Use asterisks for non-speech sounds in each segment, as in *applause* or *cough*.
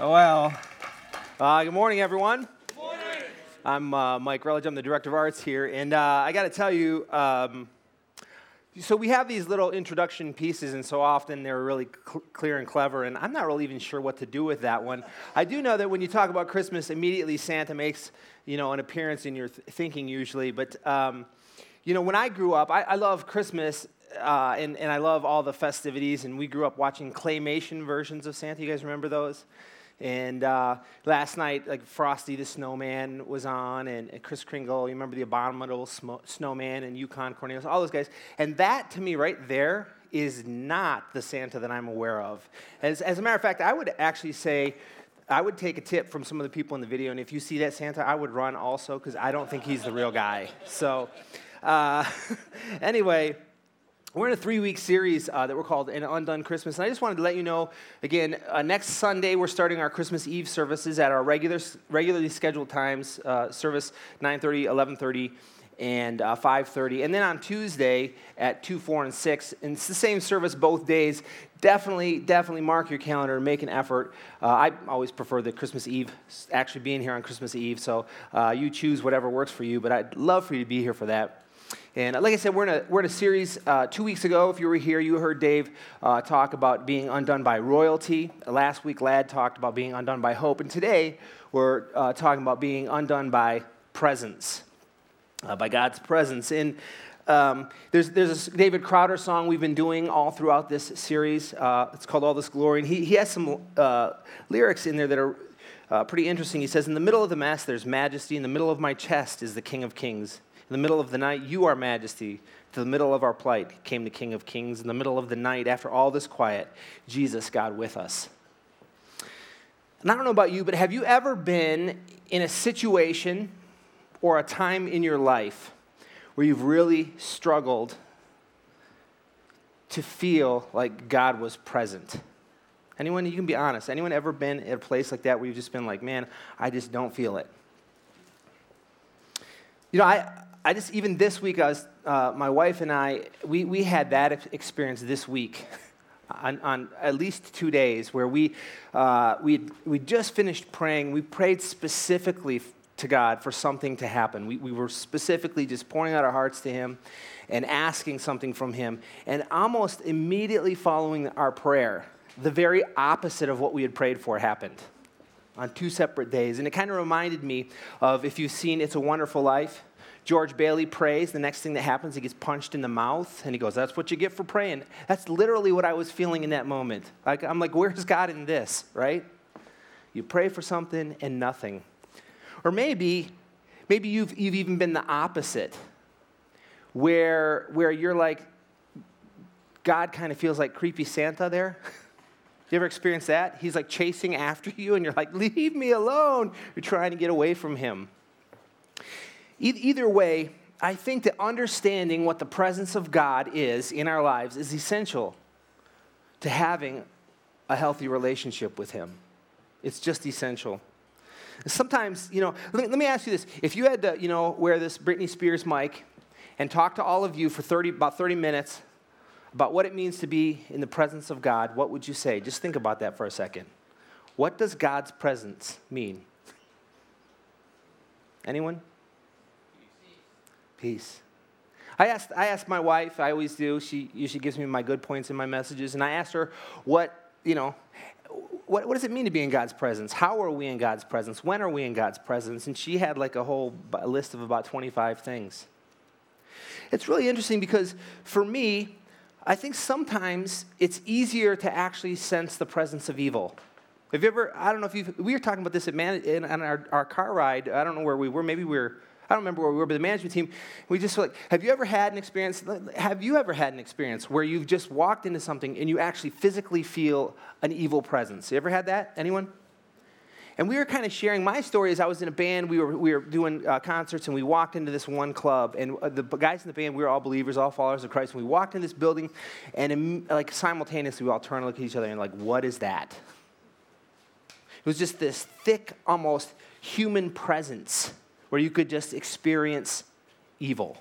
Oh well, uh, good morning, everyone. Good morning. I'm uh, Mike Rutledge. I'm the director of arts here, and uh, I got to tell you. Um, so we have these little introduction pieces, and so often they're really cl- clear and clever, and I'm not really even sure what to do with that one. I do know that when you talk about Christmas, immediately Santa makes you know an appearance in your th- thinking usually. But um, you know, when I grew up, I, I love Christmas uh, and, and I love all the festivities. And we grew up watching claymation versions of Santa. You guys remember those? And uh, last night, like Frosty the Snowman was on, and, Kris Kringle, you remember the Abominable Snowman and Yukon Cornelius, all those guys. And that, to me, right there, is not the Santa that I'm aware of. As, as a matter of fact, I would actually say, I would take a tip from some of the people in the video, and if you see that Santa, I would run also, because I don't think he's the real guy. So, uh, *laughs* anyway, we're in a three week series uh, that we're called An Undone Christmas. And I just wanted to let you know again, uh, next Sunday, we're starting our Christmas Eve services at our regular, regularly scheduled times uh, service 9.30, 11.30 and uh, 5.30 and then on tuesday at 2 4 and 6 and it's the same service both days. Definitely definitely mark your calendar and make an effort. Uh, i always prefer the christmas eve actually being here on christmas eve so uh, you choose whatever works for you but i'd love for you to be here for that and uh, like I said, we're in a, we're in a series. Uh, two weeks ago, if you were here, you heard Dave uh, talk about being undone by royalty. Last week, Lad talked about being undone by hope. And today, we're uh, talking about being undone by presence, uh, by God's presence. And um, there's, there's a David Crowder song we've been doing all throughout this series. Uh, it's called All This Glory. And he, he has some lyrics in there that are pretty interesting. He says, In the middle of the mess, there's majesty. In the middle of my chest is the King of Kings. In the middle of the night, you, our majesty, to the middle of our plight came the King of Kings. In the middle of the night, after all this quiet, Jesus, God with us. And I don't know about you, but have you ever been in a situation or a time in your life where you've really struggled to feel like God was present? Anyone, you can be honest. Anyone ever been at a place like that where you've just been like, man, I just don't feel it? You know, I, I just, even this week, I was, uh, my wife and I, we, we had that experience this week. *laughs* On, on, at least two days where we, uh, we, we just finished praying. We prayed specifically to God for something to happen. We, we were specifically just pouring out our hearts to Him and asking something from Him. And almost immediately following our prayer, the very opposite of what we had prayed for happened on two separate days. And it kind of reminded me of if you've seen It's a Wonderful Life George Bailey prays. The next thing that happens, he gets punched in the mouth, and he goes, That's what you get for praying. That's literally what I was feeling in that moment. Like, I'm like, Where's God in this, right? You pray for something and nothing. Or maybe, maybe you've, you've even been the opposite, where, where you're like, God kind of feels like creepy Santa there. *laughs* you ever experienced that? He's like chasing after *laughs* you, and you're like, Leave me alone. You're trying to get away from him. Either way, I think that understanding what the presence of God is in our lives is essential to having a healthy relationship with Him. It's just essential. Sometimes, you know, let me, ask you this. If you had to, you know, wear this Britney Spears mic and talk to all of you for 30, about 30 minutes about what it means to be in the presence of God, what would you say? Just think about that for a second. What does God's presence mean? Anyone? Peace. I asked, I asked my wife, I always do, she usually gives me my good points in my messages, and I asked her what, you know, what, what does it mean to be in God's presence? How are we in God's presence? When are we in God's presence? And she had like a whole list of about 25 things. It's really interesting because for me, I think sometimes it's easier to actually sense the presence of evil. Have you ever, I don't know if you we were talking about this at man, in, on our, our car ride, I don't know where we were, maybe we were I don't remember where we were, but the management team, we just like, have you ever had an experience? Have you ever had an experience where you've just walked into something and you actually physically feel an evil presence? You ever had that? Anyone? And we were kind of sharing my story as I was in a band. We were, we were doing uh, concerts, and we walked into this one club. And uh, the guys in the band, we were all believers, all followers of Christ. And we walked in this building, and in, like simultaneously, we all turned to look at each other and like, what is that? It was just this thick, almost human presence where you could just experience evil.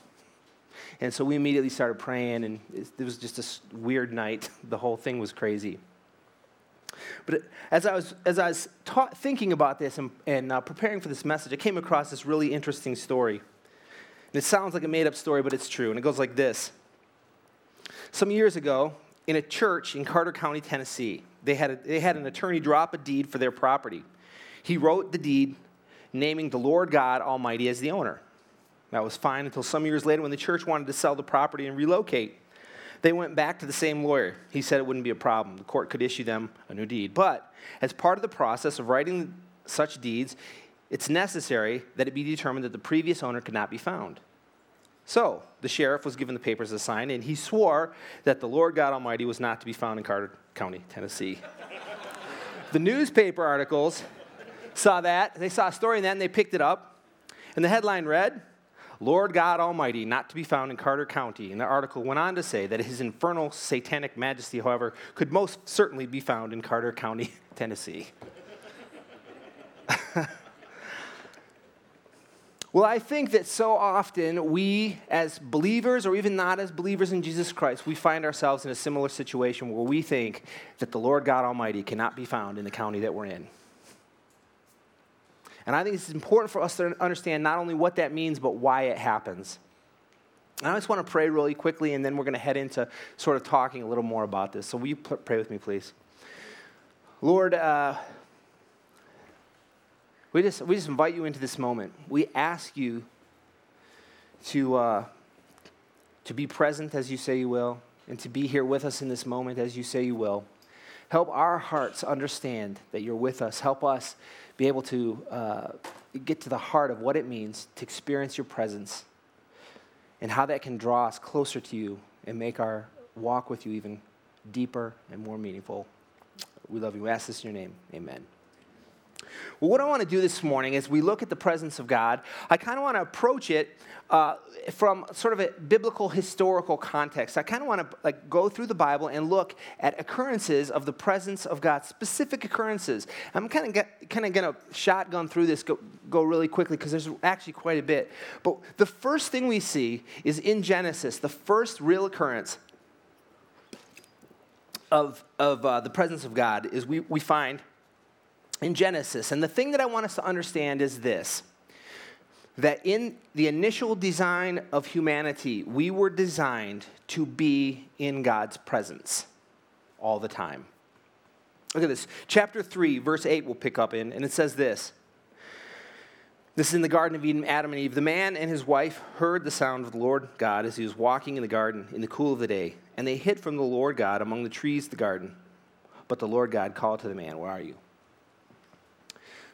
And so we immediately started praying, and it was just a weird night. *laughs* The whole thing was crazy. But as I was, as I was ta- thinking about this and, and uh, preparing for this message, I came across this really interesting story. And it sounds like a made up story, but it's true. And it goes like this Some years ago, in a church in Carter County, Tennessee, they had, a, they had an attorney drop a deed for their property. He wrote the deed naming the Lord God Almighty as the owner. That was fine until some years later when the church wanted to sell the property and relocate. They went back to the same lawyer. He said it wouldn't be a problem. The court could issue them a new deed. But as part of the process of writing such deeds, it's necessary that it be determined that the previous owner could not be found. So the sheriff was given the papers to sign, and he swore that the Lord God Almighty was not to be found in Carter County, Tennessee. *laughs* the newspaper articles saw that. They saw a story in that, and they picked it up. And the headline read, Lord God Almighty, not to be found in Carter County. And the article went on to say that his infernal satanic majesty, however, could most certainly be found in Carter County, *laughs* Tennessee. *laughs* well, I think that so often we, as believers or even not as believers in Jesus Christ, we find ourselves in a similar situation where we think that the Lord God Almighty cannot be found in the county that we're in. And I think it's important for us to understand not only what that means, but why it happens. And I just want to pray really quickly, and then we're going to head into sort of talking a little more about this. So, will you pray with me, please? Lord, uh, we, just, we just invite you into this moment. We ask you to, uh, to be present as you say you will, and to be here with us in this moment as you say you will. Help our hearts understand that you're with us. Help us be able to uh, get to the heart of what it means to experience your presence and how that can draw us closer to you and make our walk with you even deeper and more meaningful. We love you. We ask this in your name. Amen. Well, what I want to do this morning is we look at the presence of God. I kind of want to approach it uh, from sort of a biblical historical context. I kind of want to like go through the Bible and look at occurrences of the presence of God, specific occurrences. I'm kind of kind of going to shotgun through this, go, go really quickly because there's actually quite a bit. But the first thing we see is in Genesis, the first real occurrence of, of uh, the presence of God is we, we find in Genesis. And the thing that I want us to understand is this that in the initial design of humanity, we were designed to be in God's presence all the time. Look at this. Chapter 3, verse 8, we'll pick up in, and it says this. This is in the Garden of Eden, Adam and Eve. The man and his wife heard the sound of the Lord God as he was walking in the garden in the cool of the day, and they hid from the Lord God among the trees of the garden. But the Lord God called to the man, Where are you?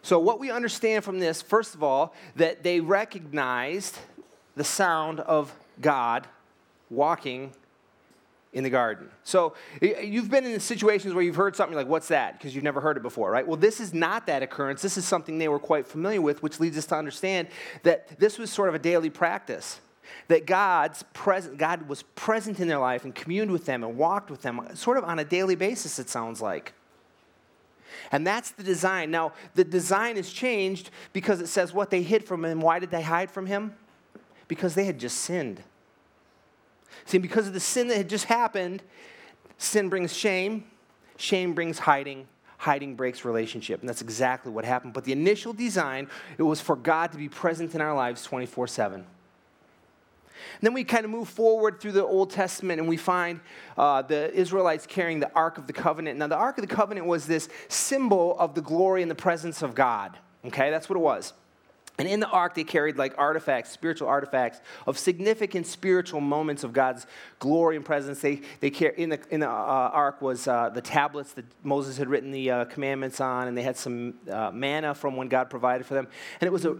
So, what we understand from this, first of all, that they recognized the sound of God walking in the garden. So, you've been in situations where you've heard something like, What's that? Because you've never heard it before, right? Well, this is not that occurrence. This is something they were quite familiar with, which leads us to understand that this was sort of a daily practice. That God's present, God was present in their life and communed with them and walked with them sort of on a daily basis, it sounds like. And that's the design. Now, the design is changed because it says what they hid from him. Why did they hide from him? Because they had just sinned. See, because of the sin that had just happened, sin brings shame, shame brings hiding, hiding breaks relationship. And that's exactly what happened. But the initial design, it was for God to be present in our lives 24 7. And then we kind of move forward through the Old Testament and we find uh, the Israelites carrying the Ark of the Covenant. Now, the Ark of the Covenant was this symbol of the glory and the presence of God. Okay, that's what it was. And in the ark, they carried like artifacts, spiritual artifacts of significant spiritual moments of God's glory and presence. They, they carry, in the, in the uh, ark was uh, the tablets that Moses had written the uh, commandments on, and they had some uh, manna from when God provided for them. And it was a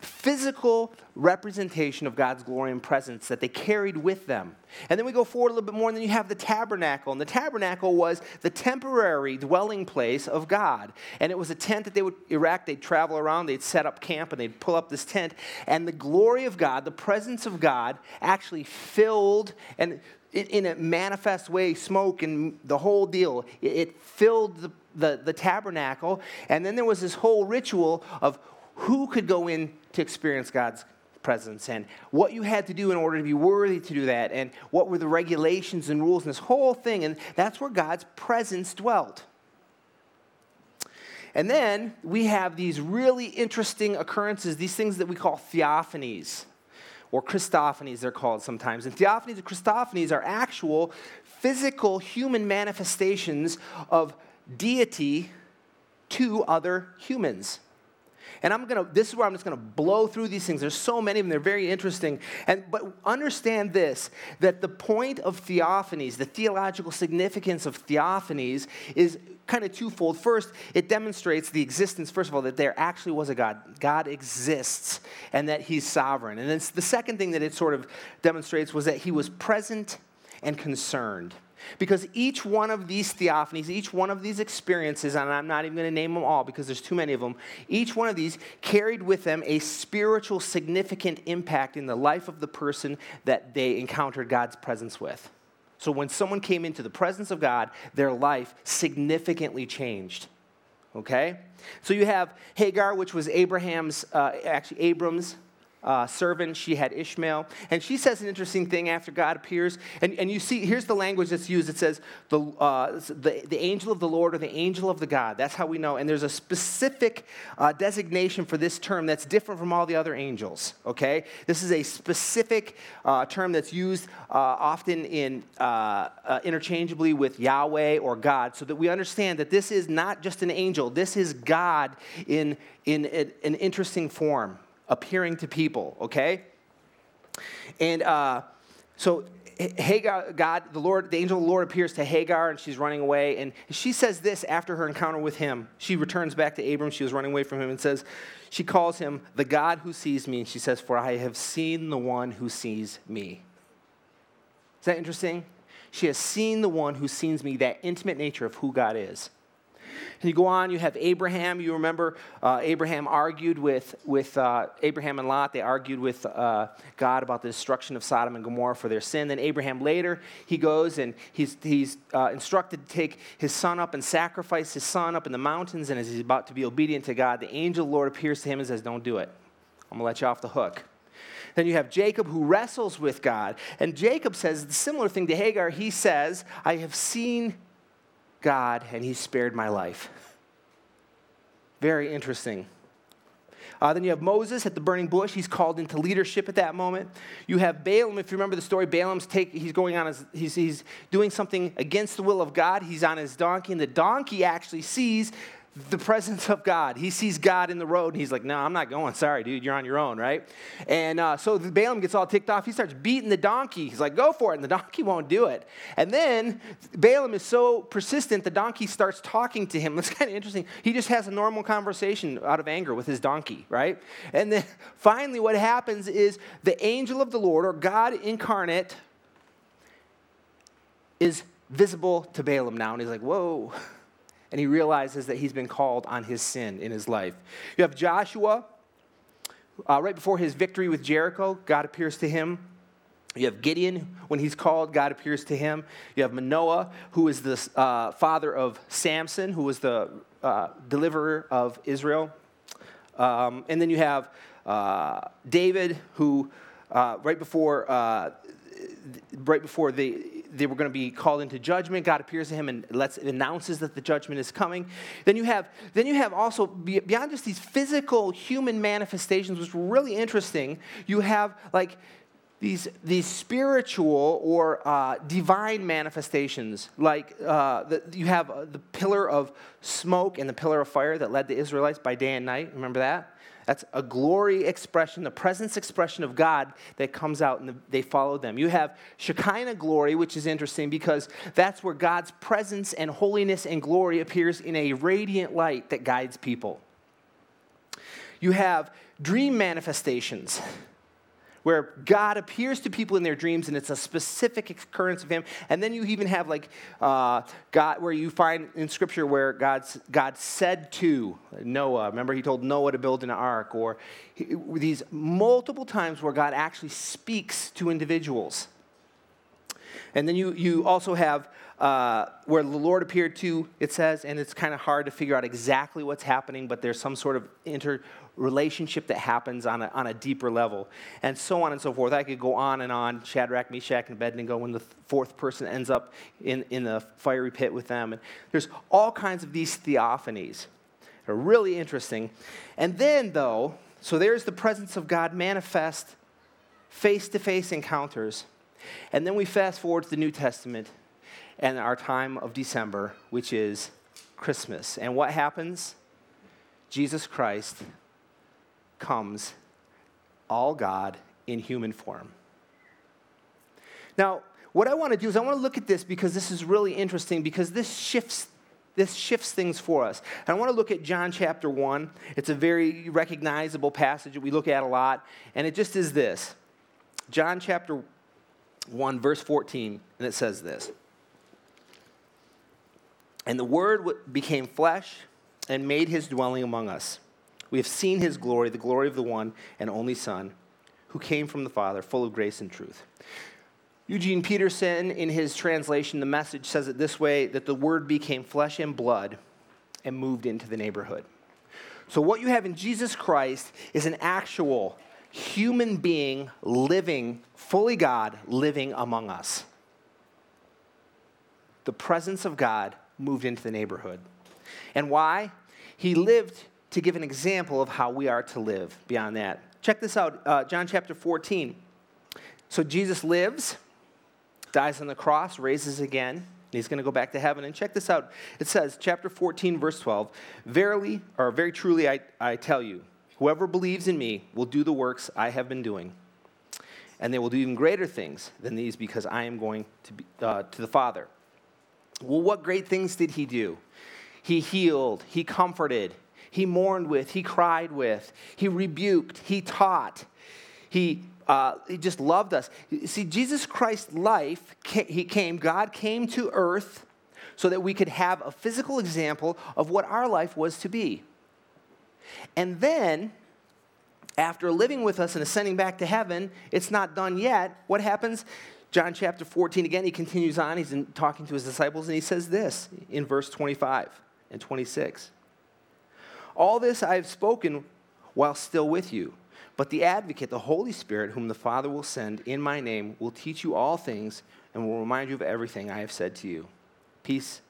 physical representation of God's glory and presence that they carried with them. And then we go forward a little bit more, and then you have the tabernacle. And the tabernacle was the temporary dwelling place of God. And it was a tent that they would erect, they'd travel around, they'd set up camp, and they'd pull up this tent. And the glory of God, the presence of God, actually filled and in a manifest way, smoke and the whole deal. It filled the, the, the tabernacle. And then there was this whole ritual of who could go in to experience God's presence and what you had to do in order to be worthy to do that and what were the regulations and rules and this whole thing. And that's where God's presence dwelt. And then we have these really interesting occurrences, these things that we call theophanies or Christophanies, they're called sometimes. And theophanies and Christophanies are actual physical human manifestations of deity to other humans. And I'm gonna, this is where I'm just gonna blow through these things. There's so many of them, they're very interesting. And but understand this that the point of theophanies, the theological significance of theophanies, is kind of twofold. First, it demonstrates the existence, first of all, that there actually was a God. God exists and that he's sovereign. And then the second thing that it sort of demonstrates was that he was present and concerned. Because each one of these theophanies, each one of these experiences, and I'm not even going to name them all because there's too many of them, each one of these carried with them a spiritual significant impact in the life of the person that they encountered God's presence with. So when someone came into the presence of God, their life significantly changed. Okay? So you have Hagar, which was Abraham's, uh, actually Abram's uh, servant. She had Ishmael. And she says an interesting thing after God appears. And, and you see, here's the language that's used it says, the, uh, the, the angel of the Lord or the angel of the God. That's how we know. And there's a specific uh, designation for this term that's different from all the other angels, okay? This is a specific uh, term that's used uh, often in, uh, interchangeably with Yahweh or God so that we understand that this is not just an angel, this is God in, in an interesting form appearing to people, okay? And uh, so Hagar, God, the Lord, the angel of the Lord appears to Hagar and she's running away. And she says this after her encounter with him. She returns back to Abram. She was running away from him and says, she calls him the God who sees me. And she says, For I have seen the one who sees me. Is that interesting? She has seen the one who sees me, that intimate nature of who God is. And you go on, you have Abraham. You remember uh, Abraham argued with, with uh, Abraham and Lot. They argued with uh, God about the destruction of Sodom and Gomorrah for their sin. Then Abraham later, he goes and he's, he's uh, instructed to take his son up and sacrifice his son up in the mountains. And as he's about to be obedient to God, the angel of the Lord appears to him and says, Don't do it. I'm going to let you off the hook. Then you have Jacob who wrestles with God. And Jacob says the similar thing to Hagar. He says, I have seen God and he spared my life. Very interesting. Uh, then you have Moses at the burning bush. He's called into leadership at that moment. You have Balaam. If you remember the story, Balaam's take. He's going on his. He's, he's doing something against the will of God. He's on his donkey, and the donkey actually sees the presence of God. He sees God in the road, and he's like, No, I'm not going. Sorry, dude, you're on your own, right? And uh, so Balaam gets all ticked off. He starts beating the donkey. He's like, Go for it. And the *laughs* donkey won't do it. And then Balaam is so persistent, the donkey starts talking to him. *laughs* That's kind of interesting. He just has a normal conversation out of anger with his donkey, right? And then *laughs* finally, what happens is the angel of the Lord, or God incarnate, is visible to Balaam now. And he's like, Whoa and he realizes that he's been called on his sin in his life. You have Joshua, uh, right before his victory with Jericho, God appears to him. You have Gideon, when he's called, God appears to him. You have Manoah, who is the uh, father of Samson, who was the uh, deliverer of Israel. Um, and then you have uh, David, who uh, right before uh, right before they, they were going to be called into judgment. God appears to him and lets, announces that the judgment is coming. Then you have, then you have also, beyond just these physical human manifestations, which is really interesting, you have like these, these spiritual or uh, divine manifestations. Like uh, the, you have uh, the pillar of smoke and the pillar of fire that led the Israelites by day and night. Remember that? That's a glory expression, the presence expression of God that comes out and they follow them. You have Shekinah glory, which is interesting because that's where God's presence and holiness and glory appears in a radiant light that guides people. You have dream manifestations where God appears to people in their dreams and it's a specific occurrence of Him. And then you even have like uh, God, where you find in Scripture where God's, God said to Noah, remember He told Noah to build an ark, or he, these multiple times where God actually speaks to individuals. And then you, you also have uh, where the Lord appeared to, it says, and it's kind of hard to figure out exactly what's happening, but there's some sort of interrelationship that happens on a, on a deeper level, and so on and so forth. I could go on and on. Shadrach, Meshach, and Abednego, when the fourth person ends up in, in the fiery pit with them. And there's all kinds of these theophanies They're really interesting. And then, though, so there's the presence of God manifest face to face encounters. And then we fast forward to the New Testament and our time of December, which is Christmas. And what happens? Jesus Christ comes, all God, in human form. Now, what I want to do is I want to look at this because this is really interesting because this shifts this shifts things for us. And I want to look at John chapter 1. It's a very recognizable passage that we look at a lot, and it just is this. John chapter 1 verse 14, and it says this. And the word became flesh and made his dwelling among us. We have seen his glory, the glory of the one and only Son, who came from the Father, full of grace and truth. Eugene Peterson, in his translation, the message says it this way that the word became flesh and blood and moved into the neighborhood. So, what you have in Jesus Christ is an actual human being living, fully God, living among us. The presence of God moved into the neighborhood. And why? He lived to give an example of how we are to live beyond that. Check this out uh, John chapter 14. So, Jesus lives dies on the cross, raises again, and he's going to go back to heaven. And check this out. It says, chapter 14, verse 12, Verily, or very truly, I, I tell you, whoever believes in me will do the works I have been doing. And they will do even greater things than these because I am going to, be, uh, to the Father. Well, what great things did he do? He healed, he comforted, he mourned with, he cried with, he rebuked, he taught, he uh, he just loved us. See, Jesus Christ's life, he came, God came to earth so that we could have a physical example of what our life was to be. And then, after living with us and ascending back to heaven, it's not done yet. What happens? John chapter 14, again, he continues on. He's talking to his disciples, and he says this in verse 25 and 26 All this I have spoken while still with you. But the advocate, the Holy Spirit, whom the Father will send in my name, will teach you all things and will remind you of everything I have said to you. Peace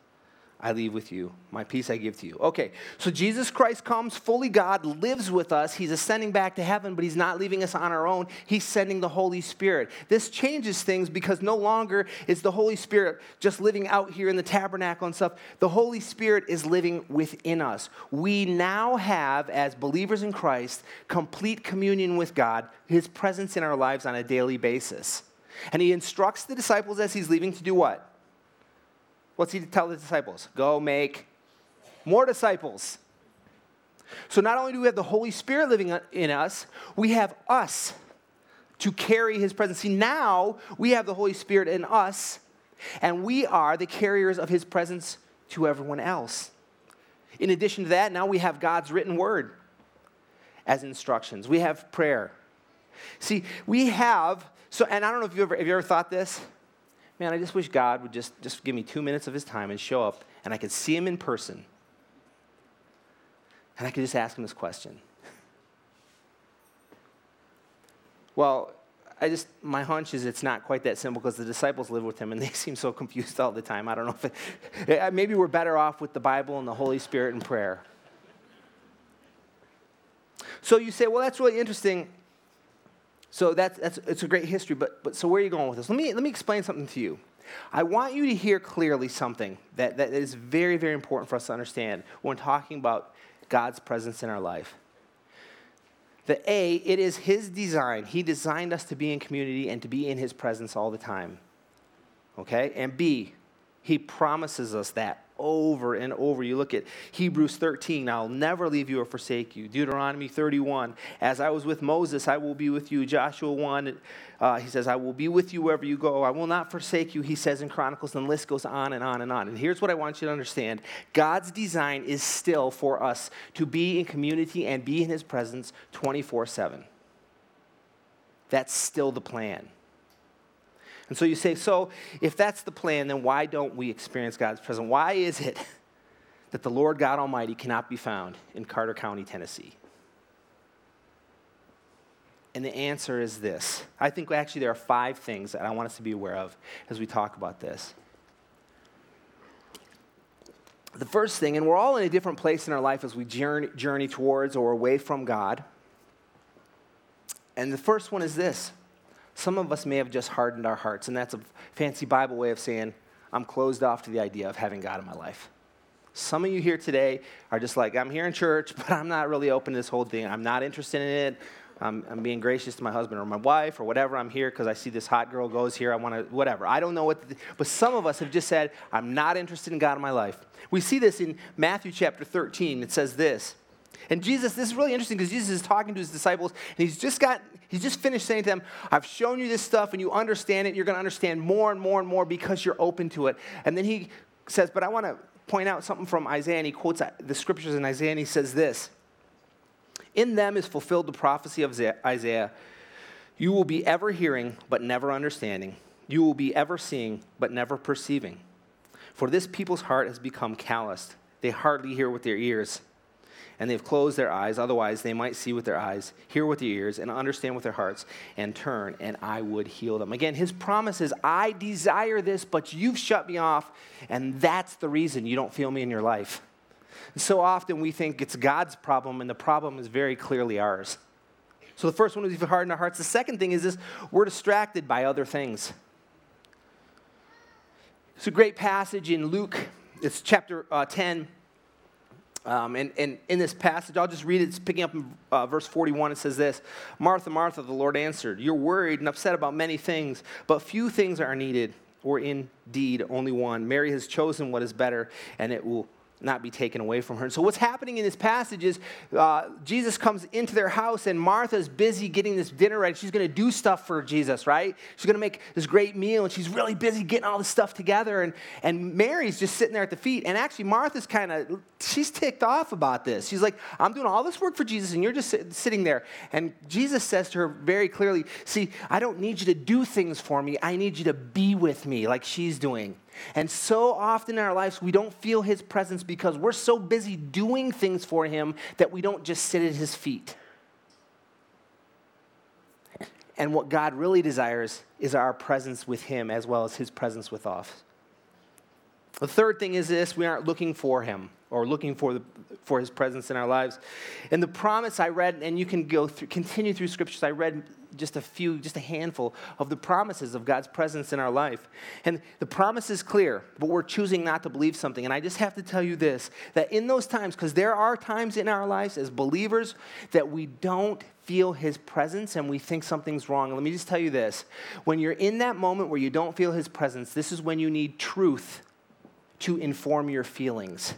I leave with you. My peace I give to you. Okay, so Jesus Christ comes, fully God, lives with us. He's ascending back to heaven, but he's not leaving us on our own. He's sending the Holy Spirit. This changes things because no longer is the Holy Spirit just living out here in the tabernacle and stuff. The Holy Spirit is living within us. We now have, as believers in Christ, complete communion with God, his presence in our lives on a daily basis. And he instructs the disciples as he's leaving to do what? What's he tell the disciples? Go make more disciples. So not only do we have the Holy Spirit living in us, we have us to carry his presence. See, now we have the Holy Spirit in us, and we are the carriers of his presence to everyone else. In addition to that, now we have God's written word as instructions. We have prayer. See, we have, so, and I don't know if you ever, have you ever thought this? Man, I just wish God would just, just give me two minutes of his time and show up and I could see him in person. And I could just ask him this question. *laughs* Well, I just, my hunch is it's not quite that simple because the disciples live with him and *laughs* they seem so confused all the time. I don't know if it, *laughs* eh, maybe we're better off with the Bible and the Holy Spirit and prayer. So you say, well, that's really interesting. So that's, that's it's a great history, but, but so where are you going with this? Let me, let me explain something to you. I want you to hear clearly something that, that is very, very important for us to understand when talking about God's presence in our life. The A, it is His design. He designed us to be in community and to be in His presence all the time. Okay? And B, He promises us that over and over. You look at Hebrews 13, I'll never leave you or forsake you. Deuteronomy 31, as I was with Moses, I will be with you. Joshua 1, uh, he says, I will be with you wherever you go. I will not forsake you, he says in Chronicles, and the list goes on and on and on. And here's what I want you to understand God's design is still for us to be in community and be in his presence 24 7. That's still the plan. And so you say, so if that's the plan, then why don't we experience God's presence? Why is it *laughs* that the Lord God Almighty cannot be found in Carter County, Tennessee? And the answer is this. I think actually there are five things that I want us to be aware of as we talk about this. the first thing, and we're all in a different place in our life as we journey, journey towards or away from God. And the first one is this some of us may have just hardened our hearts, and that's a fancy Bible way of saying, I'm closed off to the idea of having God in my life. Some of you here today are just like, I'm here in church, *laughs* but I'm not really open to this whole thing. I'm not interested in it. I'm, I'm being gracious to my husband or my wife or whatever. I'm here because I see this hot girl goes here. I want to, whatever. I don't know what, the, but some of us have just said, I'm not interested in God in my life. We see this in Matthew chapter 13. It says this. And Jesus, this is really interesting because Jesus is talking to his disciples, and he's just got, he's just finished saying to them, I've shown you this stuff, and you understand it. You're going to understand more and more and more because you're open to it. And then he says, But I want to point out something from Isaiah, and he quotes uh, the scriptures in Isaiah, and he says this In them is fulfilled the prophecy of Isaiah. You will be ever hearing, but never understanding. You will be ever seeing, but never perceiving. For this people's heart has become calloused. They hardly hear with their ears and they've closed their eyes. Otherwise, they might see with their eyes, hear with their ears, and understand with their hearts, and turn, and I would heal them. Again, his promise is, I desire this, but you've shut me off, and that's the reason you don't feel me in your life. So often we think it's God's problem, and the problem is very clearly ours. So the first one is we've hardened our hearts. The second thing is this we're distracted by other things. It's a great passage in Luke, it's chapter uh, 10 um, and, and in this passage, I'll just read it. It's picking up in uh, verse 41. It says this Martha, Martha, the Lord answered, You're worried and upset about many things, but few things are needed, or indeed only one. Mary has chosen what is better, and it will not be taken away from her. And so, what's happening in this passage is uh, Jesus comes into their house, and Martha's busy getting this dinner ready. She's going to do stuff for Jesus, right? She's going to make this great meal, and she's really busy getting all this stuff together. And, and Mary's just sitting there at the feet. And actually, Martha's kind of, she's ticked off about this. She's like, I'm doing all this work for Jesus, and you're just sit, sitting there. And Jesus says to her very clearly, See, I don't need you to do things for me, I need you to be with me, like she's doing. And so often in our lives, we don't feel his presence because we're so busy doing things for him that we don't just sit at his feet. And what God really desires is our presence with him as well as his presence with us. The third thing is this we aren't looking for him or looking for, the, for his presence in our lives. And the promise I read, and you can go through, continue through scriptures, I read just a few, just a handful of the promises of God's presence in our life. And the promise is clear, but we're choosing not to believe something. And I just have to tell you this that in those times, because there are times in our lives as believers that we don't feel his presence and we think something's wrong. let me just tell you this when you're in that moment where you don't feel his presence, this is when you need truth to inform your feelings.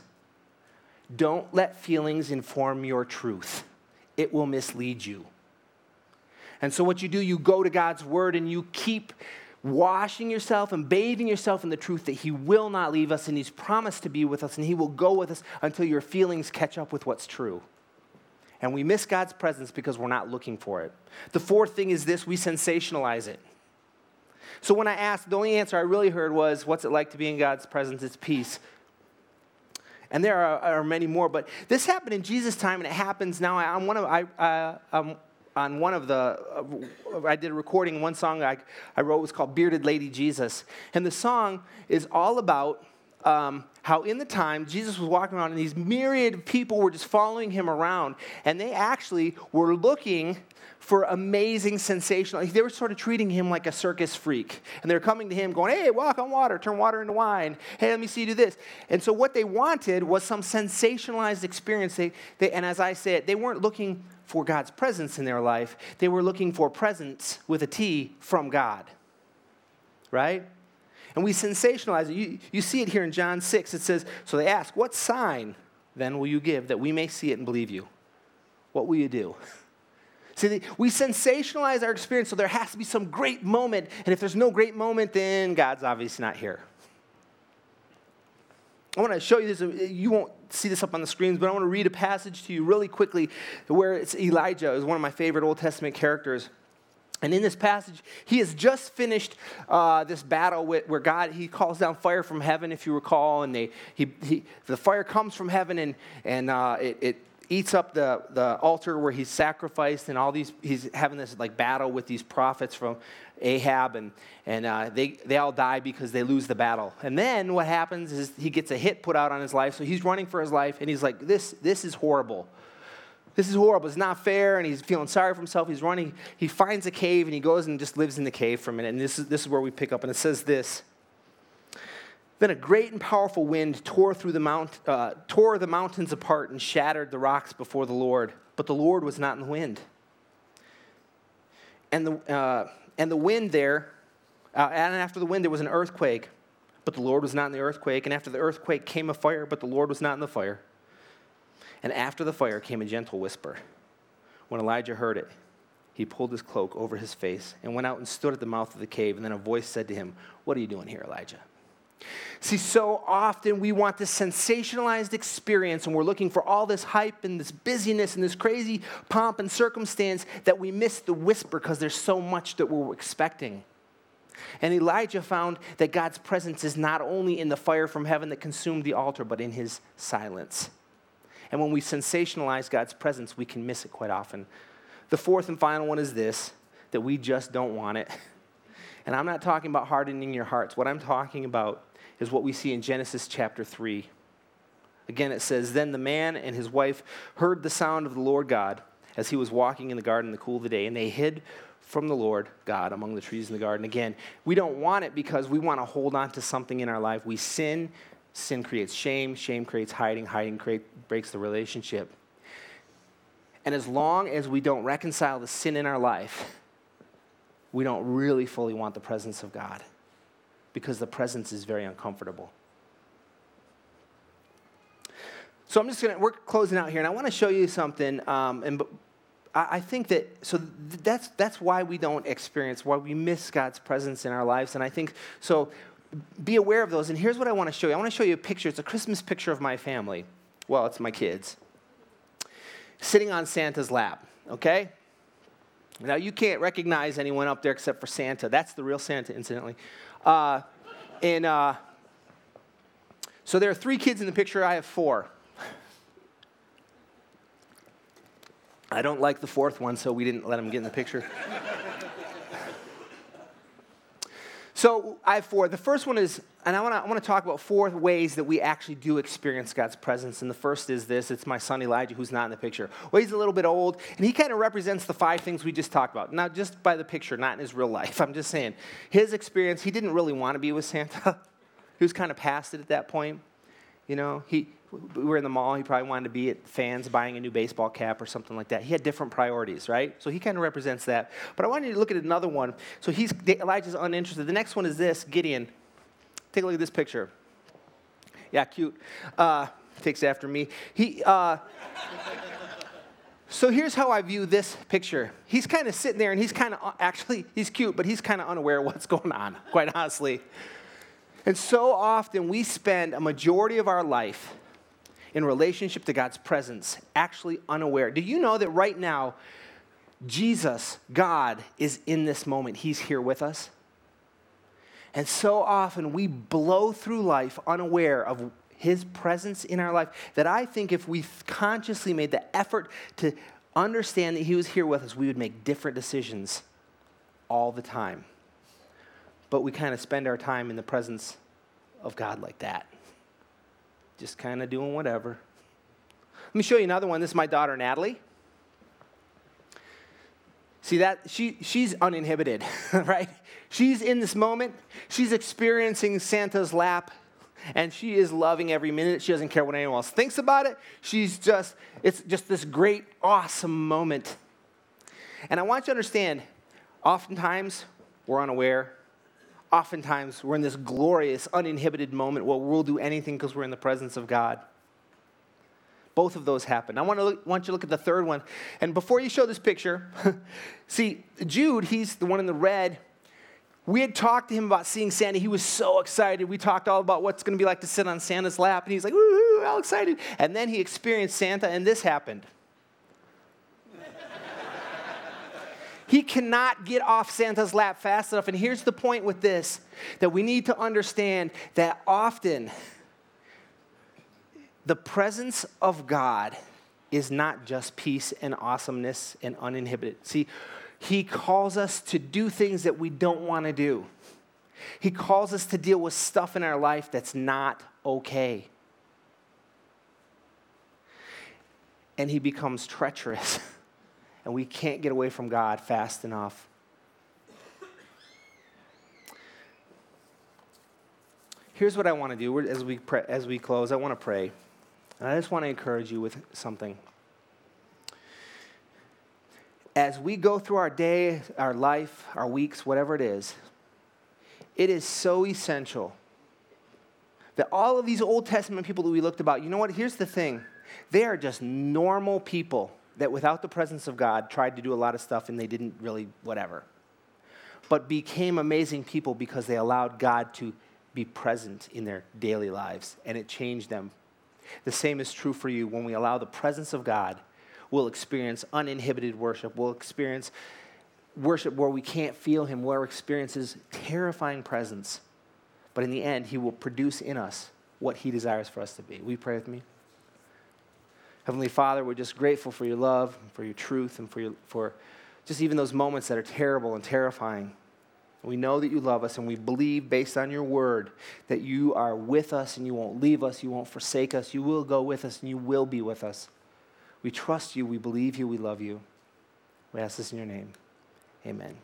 Don't let feelings inform your truth, it will mislead you. And so, what you do, you go to God's word and you keep washing yourself and bathing yourself in the truth that He will not leave us and He's promised to be with us and He will go with us until your feelings catch up with what's true. And we miss God's presence because we're not looking for it. The fourth thing is this we sensationalize it. So when I asked, the only answer I really heard was, What's it like to be in God's presence? It's peace. And there are, are many more, but this happened in Jesus' time, and it happens now. I, am one of, I, uh, on one of the, uh, I did a recording, one song I, I wrote was called Bearded Lady Jesus. And the song is all about um, how in the time Jesus was walking around and these myriad of people were just following him around, and they actually were looking for amazing, sensational. They were sort of treating him like a circus freak. And they're coming to him going, hey, walk on water, turn water into wine. Hey, let me see you do this. And so what they wanted was some sensationalized experience. They, they, and as I said, they weren't looking for God's presence in their life. They were looking for presence with a T from God. Right? And we sensationalize it. You, you see it here in John 6. It says, So they ask, What sign then will you give that we may see it and believe you? What will you do? *laughs* See, we sensationalize our experience, so there has to be some great moment. And if there's no great moment, then God's obviously not here. I want to show you this. You won't see this up on the screens, but I want to read a passage to you really quickly where it's Elijah is one of my favorite Old Testament characters. And in this passage, he has just finished uh, this battle with, where God he calls down fire from heaven, if you recall, and they, he, he, the fire comes from heaven, and, and uh, it, it eats up the, the altar where he's sacrificed and all these he's having this like battle with these prophets from ahab and, and uh, they, they all die because they lose the battle. And then what happens is he gets a hit put out on his life so he's running for his life and he's like this this is horrible this is horrible it's not fair and he's feeling sorry for himself he's running he finds a cave and he goes and just lives in the cave for a minute and this is, this is where we pick up and it says this then a great and powerful wind tore through the mount, uh, tore the mountains apart and shattered the rocks before the Lord. But the Lord was not in the wind. And the, uh, and the wind there, uh, and after the wind there was an earthquake, but the Lord was not in the earthquake. And after the earthquake came a fire, but the Lord was not in the fire. And after the fire came a gentle whisper. When Elijah heard it, he pulled his cloak over his face and went out and stood at the mouth of the cave. And then a voice said to him, What are you doing here, Elijah? See, so often we want this sensationalized experience and we're looking for all this hype and this busyness and this crazy pomp and circumstance that we miss the whisper because there's so much that we're expecting. And Elijah found that God's presence is not only in the fire from heaven that consumed the altar, but in his silence. And when we sensationalize God's presence, we can miss it quite often. The fourth and final one is this that we just don't want it. *laughs* And I'm not talking about hardening your hearts. What I'm talking about is what we see in Genesis chapter 3. Again, it says, Then the man and his wife heard the sound of the Lord God as he was walking in the garden in the cool of the day, and they hid from the Lord God among the trees in the garden. Again, we don't want it because we want to hold on to something in our life. We sin, sin creates shame, shame creates hiding, hiding create, breaks the relationship. And as long as we don't reconcile the sin in our life, we don't really fully want the presence of God because the presence is very uncomfortable. So I'm just gonna, we're closing out here, and I wanna show you something. Um, and I think that, so that's, that's why we don't experience, why we miss God's presence in our lives. And I think, so be aware of those. And here's what I wanna show you I wanna show you a picture. It's a Christmas picture of my family. Well, it's my kids. Sitting on Santa's lap, okay? Now, you can't recognize anyone up there except for Santa. That's the real Santa, incidentally. Uh, and uh, so there are three kids in the picture. I have four. I don't like the fourth one, so we didn't let him get in the picture. So I have four. The first one is, and I want to talk about four ways that we actually do experience God's presence. And the first is this it's my son Elijah, who's not in the picture. Well, he's a little bit old, and he kind of represents the five things we just talked about. Now, just by the picture, not in his real life. *laughs* I'm just saying, his experience, he didn't really want to be with Santa. *laughs* he was kind of past it at that point. You know, he, we were in the mall. He probably wanted to be at fans buying a new baseball cap or something like that. He had different priorities, right? So he kind of represents that. But I want you to look at another one. So he's Elijah's uninterested. The next one is this Gideon. Take a look at this picture. Yeah, cute. Uh, takes after me. He. Uh, so here's how I view this picture. He's kind of sitting there, and he's kind of actually he's cute, but he's kind of unaware of what's going on. Quite honestly. And so often we spend a majority of our life in relationship to God's presence, actually unaware. Do you know that right now, Jesus, God, is in this moment? He's here with us. And so often we blow through life unaware of his presence in our life that I think if we consciously made the effort to understand that he was here with us, we would make different decisions all the time. But we kind of spend our time in the presence of God like that just kind of doing whatever. Let me show you another one. This is my daughter, Natalie. See that she she's uninhibited, *laughs* right? She's in this moment. She's experiencing Santa's lap and she is loving every minute. She doesn't care what anyone else thinks about it. She's just it's just this great awesome moment. And I want you to understand oftentimes we're unaware oftentimes we're in this glorious, uninhibited moment where we'll do anything because we're in the presence of God. Both of those happen. I want, to look, want you to look at the third one. And before you show this picture, *laughs* see, Jude, he's the one in the red. We had talked to him about seeing Santa. He was so excited. We talked all about what's going to be like to sit on Santa's lap. And he's like, woo, all excited. And then he experienced Santa, and this happened. He cannot get off Santa's lap fast enough. And here's the point with this that we need to understand that often the presence of God is not just peace and awesomeness and uninhibited. See, he calls us to do things that we don't want to do. He calls us to deal with stuff in our life that's not okay. And he becomes treacherous, *laughs* and we can't get away from God fast enough. Here's what I want to do as we, as we close. I want to pray. And I just want to encourage you with something. As we go through our day, our life, our weeks, whatever it is, it is so essential that all of these Old Testament people that we looked about, you know what? Here's the thing they are just normal people that without the presence of God tried to do a lot of stuff and they didn't really, whatever. But became amazing people because they allowed God to be present in their daily lives and it changed them. The same is true for you when we allow the presence of God. We'll experience uninhibited worship. We'll experience worship where we can't feel Him, where experiences terrifying presence. But in the end, He will produce in us what He desires for us to be. You pray with me? Heavenly Father, we're just grateful for your love, for your truth, and for, your, for just even those moments that are terrible and terrifying. We know that you love us, and we believe, based on your word, that you are with us and you won't leave us, you won't forsake us, you will go with us, and you will be with us. We trust you, we believe you, we love you. We ask this in your name. Amen.